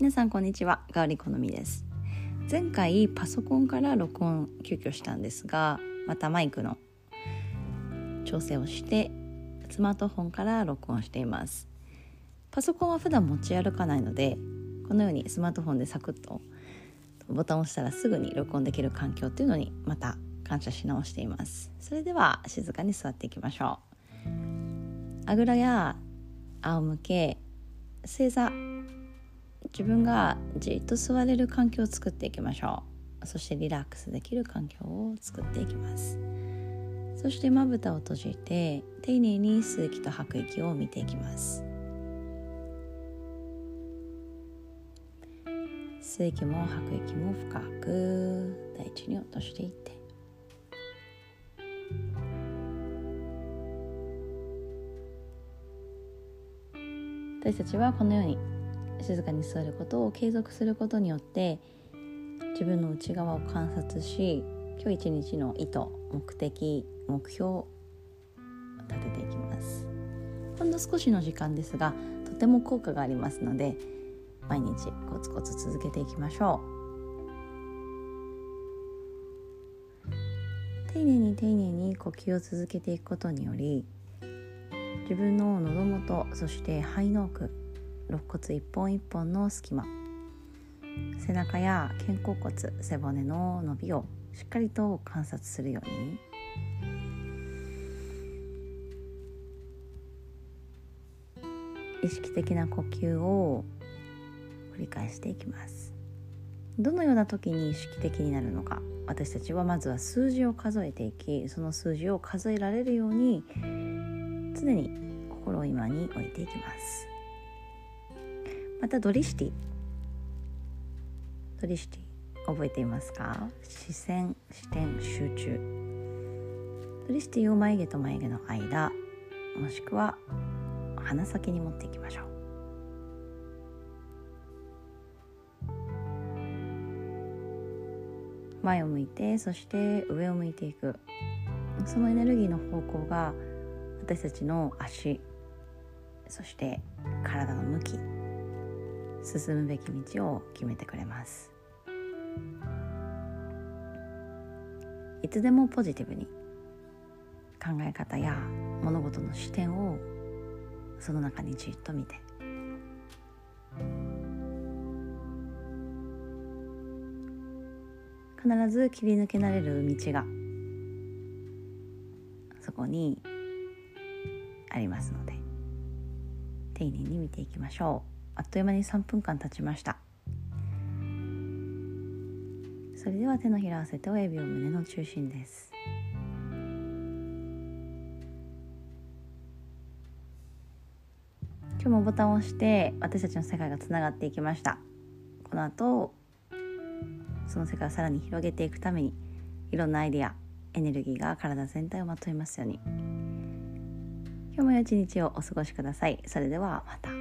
皆さんこんにちは。ガーリコのみです。前回パソコンから録音急遽したんですがまたマイクの調整をしてスマートフォンから録音しています。パソコンは普段持ち歩かないのでこのようにスマートフォンでサクッとボタンを押したらすぐに録音できる環境というのにまた感謝し直しています。それでは静かに座っていきましょう。あぐらや仰向け正座自分がじっと座れる環境を作っていきましょう。そしてリラックスできる環境を作っていきます。そしてまぶたを閉じて丁寧に吸う息と吐く息を見ていきます。吸う息も吐く息も深く大地に落としていって。私たちはこのように静かに座ることを継続することによって自分の内側を観察し今日一日の意図目的目標を立てていきます。ほんの少しの時間ですがとても効果がありますので毎日コツコツ続けていきましょう。丁寧に丁寧に呼吸を続けていくことにより自分の喉元そして肺の奥肋骨一本一本の隙間。背中や肩甲骨背骨の伸びをしっかりと観察するように。意識的な呼吸を繰り返していきます。どのような時に意識的になるのか。私たちはまずは数字を数えていきその数字を数えられるように常に心を今に置いていきます。またドリシティ。ドリシティ覚えていますか？視線視点集中。ドリシティを眉毛と眉毛の間もしくは鼻先に持っていきましょう。前を向いてそして上を向いていく。そのエネルギーの方向が私たちの足そして体の向き。進むべき道を決めてくれますいつでもポジティブに考え方や物事の視点をその中にじっと見て必ず切り抜けられる道がそこにありますので丁寧に見ていきましょう。あっという間に3分間経ちました。それでは手のひら合わせて親指を胸の中心です。今日もボタンを押して私たちの世界がつながっていきました。この後その世界をさらに広げていくためにいろんなアイデアエネルギーが体全体をまといますように。今日も良い一日をお過ごしください。それではまた。